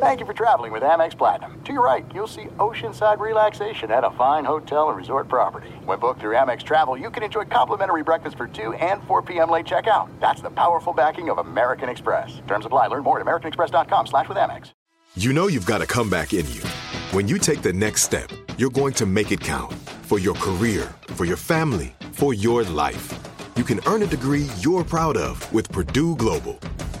Thank you for traveling with Amex Platinum. To your right, you'll see oceanside relaxation at a fine hotel and resort property. When booked through Amex Travel, you can enjoy complimentary breakfast for 2 and 4 p.m. late checkout. That's the powerful backing of American Express. Terms apply. Learn more at americanexpress.com slash with Amex. You know you've got a comeback in you. When you take the next step, you're going to make it count for your career, for your family, for your life. You can earn a degree you're proud of with Purdue Global.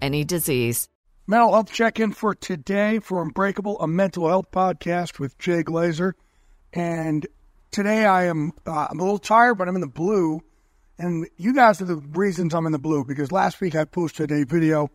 any disease. Mental health check in for today for Unbreakable, a mental health podcast with Jay Glazer. And today I am uh, I'm a little tired, but I'm in the blue. And you guys are the reasons I'm in the blue because last week I posted a video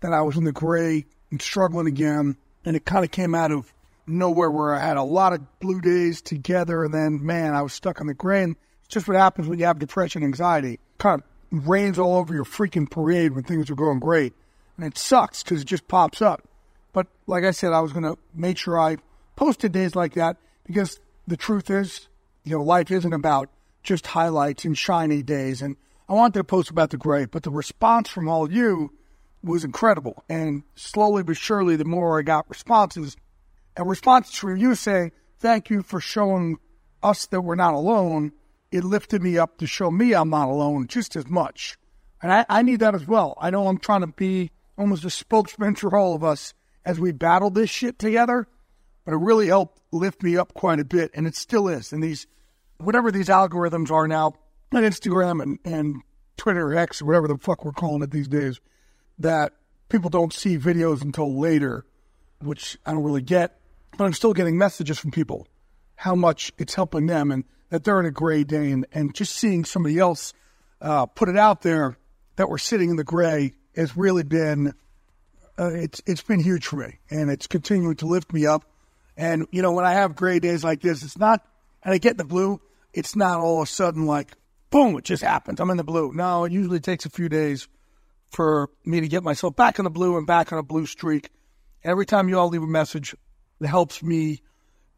that I was in the gray and struggling again. And it kind of came out of nowhere where I had a lot of blue days together. And then, man, I was stuck in the gray. And it's just what happens when you have depression, anxiety. Kind of rains all over your freaking parade when things are going great. And it sucks because it just pops up. But like I said, I was going to make sure I posted days like that because the truth is, you know, life isn't about just highlights and shiny days. And I wanted to post about the gray, but the response from all you was incredible. And slowly but surely, the more I got responses, and responses from you saying, thank you for showing us that we're not alone, it lifted me up to show me I'm not alone just as much. And I, I need that as well. I know I'm trying to be almost a spokesman for all of us as we battle this shit together, but it really helped lift me up quite a bit, and it still is. And these, whatever these algorithms are now on Instagram and, and Twitter X, or whatever the fuck we're calling it these days, that people don't see videos until later, which I don't really get, but I'm still getting messages from people how much it's helping them and that they're in a gray day, and, and just seeing somebody else uh, put it out there that we're sitting in the gray has really been uh, it's it's been huge for me, and it's continuing to lift me up. And you know, when I have gray days like this, it's not, and I get the blue. It's not all of a sudden like boom, it just happens. I'm in the blue. No, it usually takes a few days for me to get myself back in the blue and back on a blue streak. Every time you all leave a message, it helps me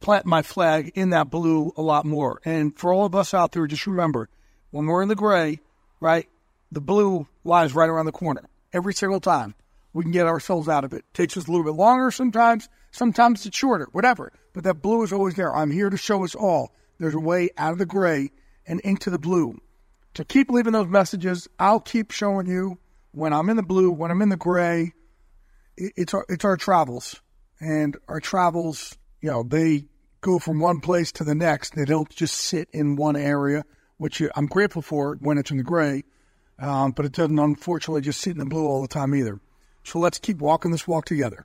plant my flag in that blue a lot more. And for all of us out there, just remember when we're in the gray, right, the blue lies right around the corner every single time. We can get ourselves out of it. Takes us a little bit longer sometimes. Sometimes it's shorter, whatever. But that blue is always there. I'm here to show us all there's a way out of the gray and into the blue. To keep leaving those messages, I'll keep showing you when I'm in the blue, when I'm in the gray. It's our, it's our travels. And our travels, you know, they go from one place to the next. They don't just sit in one area, which I'm grateful for when it's in the gray. Um, but it doesn't, unfortunately, just sit in the blue all the time either. So let's keep walking this walk together.